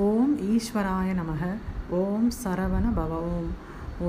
ஓம் ஈஸ்வராய நமக ஓம் சரவண பவ ஓம்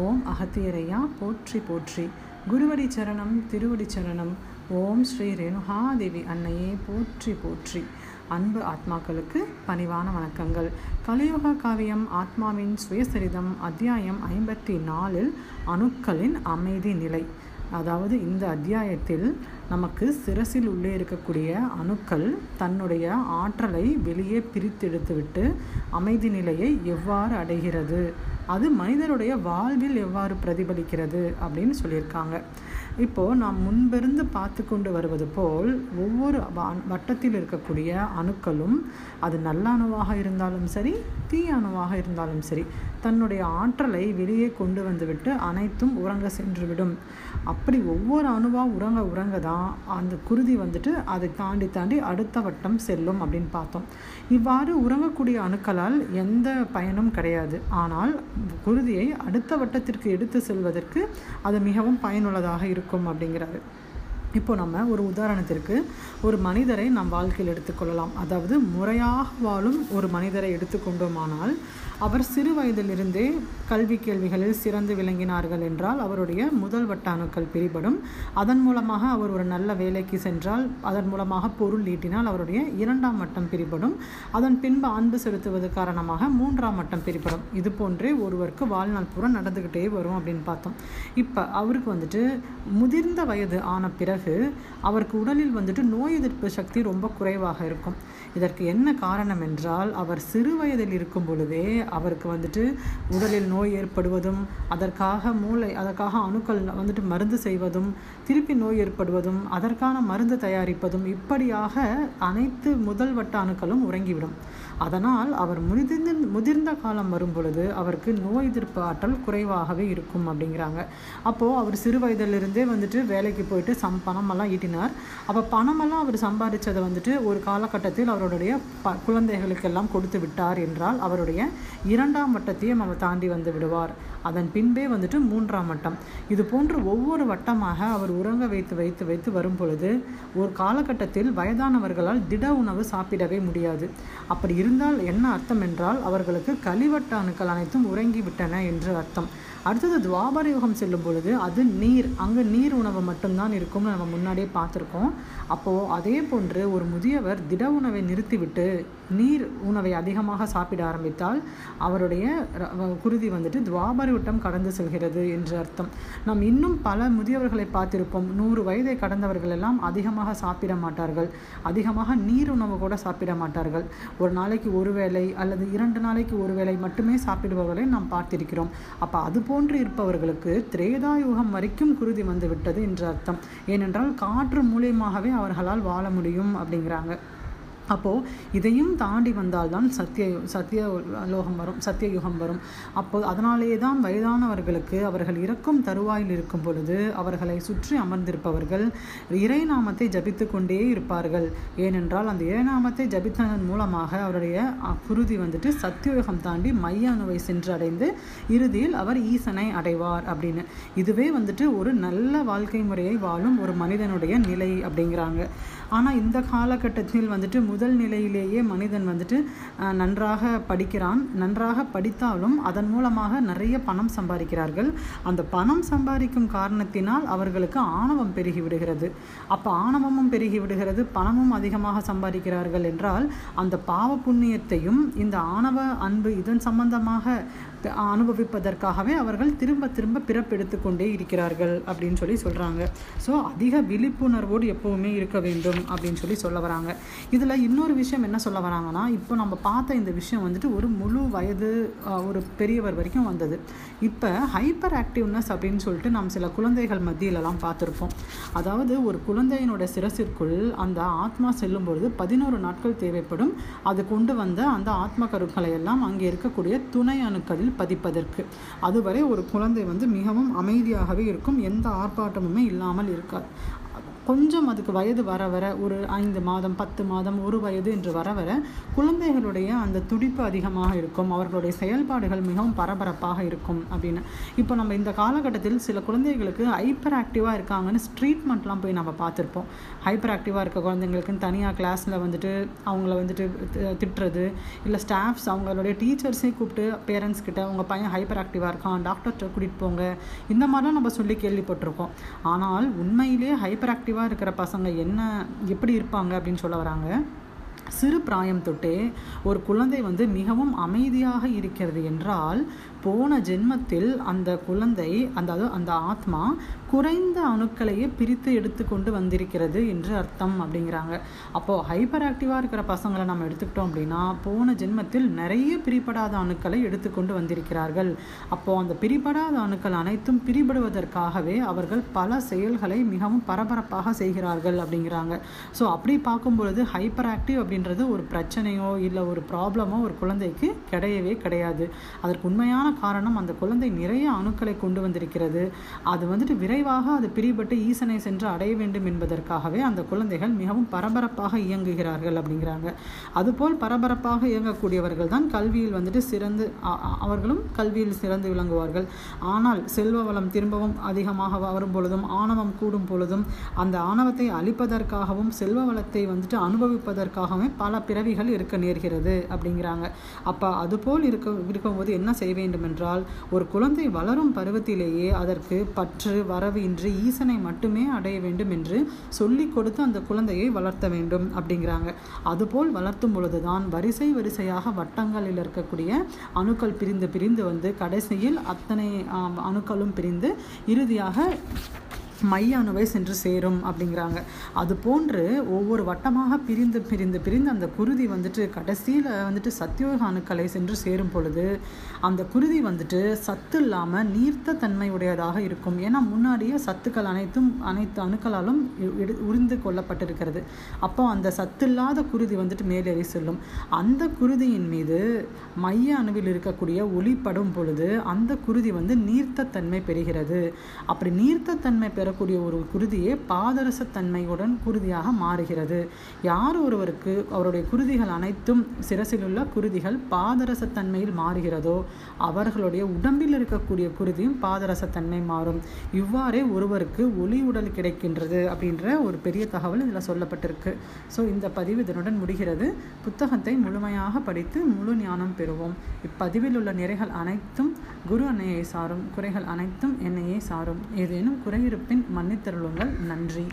ஓம் அகத்தியரையா போற்றி போற்றி. குருவடி சரணம் திருவடி சரணம். ஓம் ஸ்ரீ ரேணுகாதேவி அன்னையே போற்றி போற்றி. அன்பு ஆத்மாக்களுக்கு பணிவான வணக்கங்கள். கலியுக காவியம் ஆத்மாவின் சுயசரிதம் அத்தியாயம் ஐம்பத்தி நாலில் அணுக்களின் அமைதி நிலை. அதாவது இந்த அத்தியாயத்தில் நமக்கு சிரசில் உள்ளே இருக்கக்கூடிய அணுக்கள் தன்னுடைய ஆற்றலை வெளியே பிரித்தெடுத்துவிட்டு அமைதி நிலையை எவ்வாறு அடைகிறது? அது மனிதருடைய வாழ்வில் எவ்வாறு பிரதிபலிக்கிறது அப்படின்னு சொல்லியிருக்காங்க. இப்போது நாம் முன்பிருந்து பார்த்து கொண்டு வருவது போல் ஒவ்வொரு வட்டத்தில் இருக்கக்கூடிய அணுக்களும் அது நல்ல அணுவாக இருந்தாலும் சரி தீய அணுவாக இருந்தாலும் சரி தன்னுடைய ஆற்றலை வெளியே கொண்டு வந்துவிட்டு அனைத்தும் உறங்க சென்றுவிடும். அப்படி ஒவ்வொரு அணுவாக உறங்க உறங்க தான் அந்த குருதி வந்துட்டு அதை தாண்டி தாண்டி அடுத்த வட்டம் செல்லும் அப்படின்னு பார்த்தோம். இவ்வாறு உறங்கக்கூடிய அணுக்களால் எந்த பயனும் கிடையாது. ஆனால் குருதியை அடுத்த வட்டத்திற்கு எடுத்து செல்வதற்கு அது மிகவும் பயனுள்ளதாக இருக்கும் அப்படிங்கிறாரு. இப்போ நம்ம ஒரு உதாரணத்திற்கு ஒரு மனிதரை நம் வாழ்க்கையில் எடுத்துக்கொள்ளலாம். அதாவது முறையாக வாழும் ஒரு மனிதரை எடுத்துக்கொண்டோமானால் அவர் சிறு வயதிலிருந்தே கல்வி கேள்விகளில் சிறந்து விளங்கினார்கள் என்றால் அவருடைய முதல் வட்ட அணுக்கள் பிரிபடும். அதன் மூலமாக அவர் ஒரு நல்ல வேலைக்கு சென்றால் அதன் மூலமாக பொருள் ஈட்டினால் அவருடைய இரண்டாம் வட்டம் பிரிபடும். அதன் பின்பு அன்பு செலுத்துவது காரணமாக மூன்றாம் வட்டம் பிரிபடும். இது போன்றே ஒருவருக்கு வாழ்நாள் பூரா நடந்துக்கிட்டே வரும் அப்படின்னு பார்த்தோம். இப்போ அவருக்கு வந்துட்டு முதிர்ந்த வயது ஆன பிறகு அவருக்கு உடலில் வந்துட்டு நோய் எதிர்ப்பு சக்தி ரொம்ப குறைவாக இருக்கும். இதற்கு என்ன காரணம் என்றால் அவர் சிறு வயதில் இருக்கும் பொழுதே அவருக்கு வந்துட்டு உடலில் நோய் ஏற்படுவதும் அதற்காக மூளை அதற்காக அணுக்கள் வந்துட்டு மருந்து செய்வதும் திருப்பி நோய் ஏற்படுவதும் அதற்கான மருந்து தயாரிப்பதும் இப்படியாக அனைத்து முதல் வட்ட அணுக்களும் உறங்கிவிடும். அதனால் அவர் முதிர்ந்த முதிர்ந்த காலம் வரும் பொழுது அவருக்கு நோய் எதிர்ப்பு ஆற்றல் குறைவாகவே இருக்கும் அப்படிங்கிறாங்க. அப்போது அவர் சிறு வயதிலிருந்தே வந்துட்டு வேலைக்கு போயிட்டு சம்பா பணமெல்லாம் ஈட்டினார். அப்போ பணமெல்லாம் அவர் சம்பாதிச்சதை வந்துட்டு ஒரு காலகட்டத்தில் அவருடைய ப குழந்தைகளுக்கெல்லாம் கொடுத்து விட்டார் என்றால் அவருடைய இரண்டாம் வட்டத்தையும் அவர் தாண்டி வந்து விடுவார். அதன் பின்பே வந்துட்டு மூன்றாம் வட்டம். இது போன்று ஒவ்வொரு வட்டமாக அவர் உறங்க வைத்து வைத்து வைத்து வரும் பொழுது ஒரு காலகட்டத்தில் வயதானவர்களால் திட உணவு சாப்பிடவே முடியாது. அப்படி இருந்தால் என்ன அர்த்தம் என்றால் அவர்களுக்கு கழிவட்ட அணுக்கள் அனைத்தும் உறங்கிவிட்டன என்று அர்த்தம். அடுத்தது துவாபர யுகம் செல்லும் பொழுது அது நீர். அங்கே நீர் உணவு மட்டும்தான் இருக்கும்னு நம்ம முன்னாடியே பார்த்துருக்கோம். அப்போது அதே போன்று ஒரு முதியவர் திட உணவை நிறுத்திவிட்டு நீர் உணவை அதிகமாக சாப்பிட ஆரம்பித்தால் அவருடைய குருதி வந்துட்டு துவாபர யுட்டம் கடந்து செல்கிறது என்று அர்த்தம். நாம் இன்னும் பல முதியவர்களை பார்த்திருப்போம். நூறு வயதை கடந்தவர்கள் எல்லாம் அதிகமாக சாப்பிட மாட்டார்கள். அதிகமாக நீர் உணவு கூட சாப்பிட மாட்டார்கள். ஒரு நாளைக்கு ஒரு வேளை அல்லது இரண்டு நாளைக்கு ஒரு வேளை மட்டுமே சாப்பிடுபவர்களை நாம் பார்த்திருக்கிறோம். அப்போ அது போன்று இருப்பவர்களுக்கு திரேதாயுகம் வரைக்கும் குருதி வந்துவிட்டது என்று அர்த்தம். ஏனென்றால் காற்று மூலியமாகவே அவர்களால் வாழ முடியும் அப்படிங்கிறாங்க. அப்போது இதையும் தாண்டி வந்தால்தான் சத்திய சத்திய லோகம் வரும் சத்திய யுகம் வரும். அப்போது அதனாலேயே தான் வயதானவர்களுக்கு அவர்கள் இறக்கும் தருவாயில் இருக்கும் பொழுது அவர்களை சுற்றி அமர்ந்திருப்பவர்கள் இறைநாமத்தை ஜபித்து கொண்டே இருப்பார்கள். ஏனென்றால் அந்த இறைநாமத்தை ஜபித்ததன் மூலமாக அவருடைய குருதி வந்துட்டு சத்தியயுகம் தாண்டி மைய அணுவை சென்றடைந்து இறுதியில் அவர் ஈசனை அடைவார் அப்படின்னு. இதுவே வந்துட்டு ஒரு நல்ல வாழ்க்கை முறையை வாழும் ஒரு மனிதனுடைய நிலை அப்படிங்கிறாங்க. ஆனால் இந்த காலகட்டத்தில் வந்துட்டு முதல் நிலையிலேயே மனிதன் வந்துட்டு நன்றாக படிக்கிறான். நன்றாக படித்தாலும் அதன் மூலமாக நிறைய பணம் சம்பாதிக்கிறார்கள். அந்த பணம் சம்பாதிக்கும் காரணத்தினால் அவர்களுக்கு ஆணவம் பெருகி விடுகிறது. அப்போ ஆணவமும் பெருகி விடுகிறது. பணமும் அதிகமாக சம்பாதிக்கிறார்கள் என்றால் அந்த பாவ புண்ணியத்தையும் இந்த ஆணவ அன்பு இதன் சம்பந்தமாக அனுபவிப்பதற்காகவே அவர்கள் திரும்ப திரும்ப பிறப்பெடுத்து கொண்டே இருக்கிறார்கள் அப்படின்னு சொல்லி சொல்கிறாங்க ஸோ அதிக விழிப்புணர்வோடு எப்போவுமே இருக்க வேண்டும் அப்படின்னு சொல்லி சொல்ல வராங்க. இதில் இன்னொரு விஷயம் என்ன சொல்ல வராங்கன்னா இப்போ நம்ம பார்த்த இந்த விஷயம் வந்துட்டு ஒரு முழு வயது ஒரு பெரியவர் வரைக்கும் வந்தது. இப்போ ஹைப்பர் ஆக்டிவ்னஸ் அப்படின்னு சொல்லிட்டு நாம் சில குழந்தைகள் மத்தியிலலாம் பார்த்துருப்போம். அதாவது ஒரு குழந்தையினோட சிரசிற்குள் அந்த ஆத்மா செல்லும் பொழுது பதினோரு நாட்கள் தேவைப்படும். அது கொண்டு வந்த அந்த ஆத்ம கருக்களை எல்லாம் அங்கே இருக்கக்கூடிய துணை அணுக்களில் பதிப்பதற்கு. அதுவரை ஒரு குழந்தை வந்து மிகவும் அமைதியாகவே இருக்கும். எந்த ஆர்ப்பாட்டமுமே இல்லாமல் இருக்காது. கொஞ்சம் அதுக்கு வயது வர வர ஒரு ஐந்து மாதம் பத்து மாதம் ஒரு வயது என்று வர வர குழந்தைகளுடைய அந்த துடிப்பு அதிகமாக இருக்கும். அவர்களுடைய செயல்பாடுகள் மிகவும் பரபரப்பாக இருக்கும் அப்படின்னு. இப்போ நம்ம இந்த காலகட்டத்தில் சில குழந்தைகளுக்கு ஹைப்பர் ஆக்டிவாக இருக்காங்கன்னு ட்ரீட்மெண்ட்லாம் போய் நம்ம பார்த்துருப்போம். ஹைப்பர் ஆக்டிவாக இருக்க குழந்தைங்களுக்குன்னு தனியாக கிளாஸில் வந்துட்டு அவங்கள வந்துட்டு தி- திட்டுறது இல்லை ஸ்டாஃப்ஸ் அவங்களுடைய டீச்சர்ஸே கூப்பிட்டு பேரண்ட்ஸ் கிட்ட உங்கள் பையன் ஹைப்பர் ஆக்டிவாக இருக்கான் டாக்டர்கிட்ட கூட்டிகிட்டு போங்க இந்த மாதிரிலாம் நம்ம சொல்லி கேள்விப்பட்டிருக்கோம். ஆனால் உண்மையிலேயே ஹைப்பர் ஆக்டிவாக இருக்கிற பசங்க என்ன எப்படி இருப்பாங்க அப்படின்னு சொல்ல வராங்க. சிறு பிராயம் தொட்டே ஒரு குழந்தை வந்து மிகவும் அமைதியாக இருக்கிறது என்றால் போன ஜென்மத்தில் அந்த குழந்தை அந்த அது அந்த ஆத்மா குறைந்த அணுக்களையே பிரித்து எடுத்துக்கொண்டு வந்திருக்கிறது என்று அர்த்தம் அப்படிங்கிறாங்க. அப்போது ஹைப்பர் ஆக்டிவாக இருக்கிற பசங்களை நம்ம எடுத்துக்கிட்டோம் அப்படின்னா போன ஜென்மத்தில் நிறைய பிரிபடாத அணுக்களை எடுத்துக்கொண்டு வந்திருக்கிறார்கள். அப்போது அந்த பிரிபடாத அணுக்கள் அனைத்தும் பிரிபடுவதற்காகவே அவர்கள் பல செயல்களை மிகவும் பரபரப்பாக செய்கிறார்கள் அப்படிங்கிறாங்க. ஸோ அப்படி பார்க்கும்பொழுது ஹைப்பர் ஆக்டிவ் அப்படின்றது ஒரு பிரச்சனையோ இல்லை ஒரு ப்ராப்ளமோ ஒரு குழந்தைக்கு கிடையவே கிடையாது. அதற்கு உண்மையான காரணம் அந்த குழந்தை நிறைய அணுக்களை கொண்டு வந்திருக்கிறது. அது வந்துட்டு விரைவாக அது பிரிபட்டு ஈசனை சென்று அடைய வேண்டும் என்பதற்காகவே அந்த குழந்தைகள் மிகவும் பரபரப்பாக இயங்குகிறார்கள் அப்படிங்கிறாங்க. அதுபோல் பரபரப்பாக இயங்கக்கூடியவர்கள் தான் கல்வியில் வந்துட்டு சிறந்து அவர்களும் கல்வியில் சிறந்து விளங்குவார்கள். ஆனால் செல்வ வளம் திரும்பவும் அதிகமாக வரும் பொழுதும் ஆணவம் கூடும் பொழுதும் அந்த ஆணவத்தை அழிப்பதற்காகவும் செல்வ வளத்தை வந்துட்டு அனுபவிப்பதற்காகவே பல பிறவிகள் இருக்க நேர்கிறது அப்படிங்கிறாங்க. அப்போ அதுபோல் இருக்க இருக்கும்போது என்ன செய்ய வேண்டும் என்றால் ஒரு குழந்தை வளரும் பருவத்திலேயே அதற்கு பற்று வரவு இன்றி ஈசனை மட்டுமே அடைய வேண்டும் என்று சொல்லிக் கொடுத்து அந்த குழந்தையை வளர்த்த வேண்டும் அப்படிங்கிறாங்க. அதுபோல் வளர்த்தும் பொழுதுதான் வரிசை வரிசையாக வட்டங்களில் இருக்கக்கூடிய அணுக்கள் பிரிந்து பிரிந்து வந்து கடைசியில் அத்தனை அணுக்களும் பிரிந்து இறுதியாக மைய அணுவை சென்று சேரும் அப்படிங்கிறாங்க. அது போன்று ஒவ்வொரு வட்டமாக பிரிந்து பிரிந்து பிரிந்து அந்த குருதி வந்துட்டு கடைசியில் வந்துட்டு சத்தியோக அணுக்களை சென்று சேரும் பொழுது அந்த குருதி வந்துட்டு சத்து இல்லாமல் நீர்த்த தன்மை உடையதாக இருக்கும். ஏன்னா முன்னாடியே சத்துக்கள் அனைத்தும் அனைத்து அணுக்களாலும் உறிந்து கொள்ளப்பட்டிருக்கிறது. அப்போ அந்த சத்தில்லாத குருதி வந்துட்டு மேலேறி செல்லும். அந்த குருதியின் மீது மைய அணுவில் இருக்கக்கூடிய ஒளிப்படும் பொழுது அந்த குருதி வந்து நீர்த்த தன்மை பெறுகிறது. அப்படி நீர்த்த தன்மை பெற சொல்லக்கூடிய ஒரு குருதியே பாதரசத்தன்மையுடன் குருதியாக மாறுகிறது. யார் ஒருவருக்கு அவருடைய குருதிகள் அனைத்தும் சிரசில் உள்ள குருதிகள் பாதரசத்தன்மையில் மாறுகிறதோ அவர்களுடைய உடம்பில் இருக்கக்கூடிய குருதியும் பாதரசத்தன்மை மாறும். இவ்வாறே ஒருவருக்கு ஒளி உடல் கிடைக்கின்றது அப்படின்ற ஒரு பெரிய தகவல் இதில் சொல்லப்பட்டிருக்கு. ஸோ இந்த பதிவு இதனுடன் முடிகிறது. புத்தகத்தை முழுமையாக படித்து முழு ஞானம் பெறுவோம். இப்பதிவில் உள்ள நிறைகள் அனைத்தும் குரு அன்னையை சாரும். குறைகள் அனைத்தும் என்னையே சாரும். ஏதேனும் குறையிருப்பின் மன்னித்தருளுங்கள். நன்றி.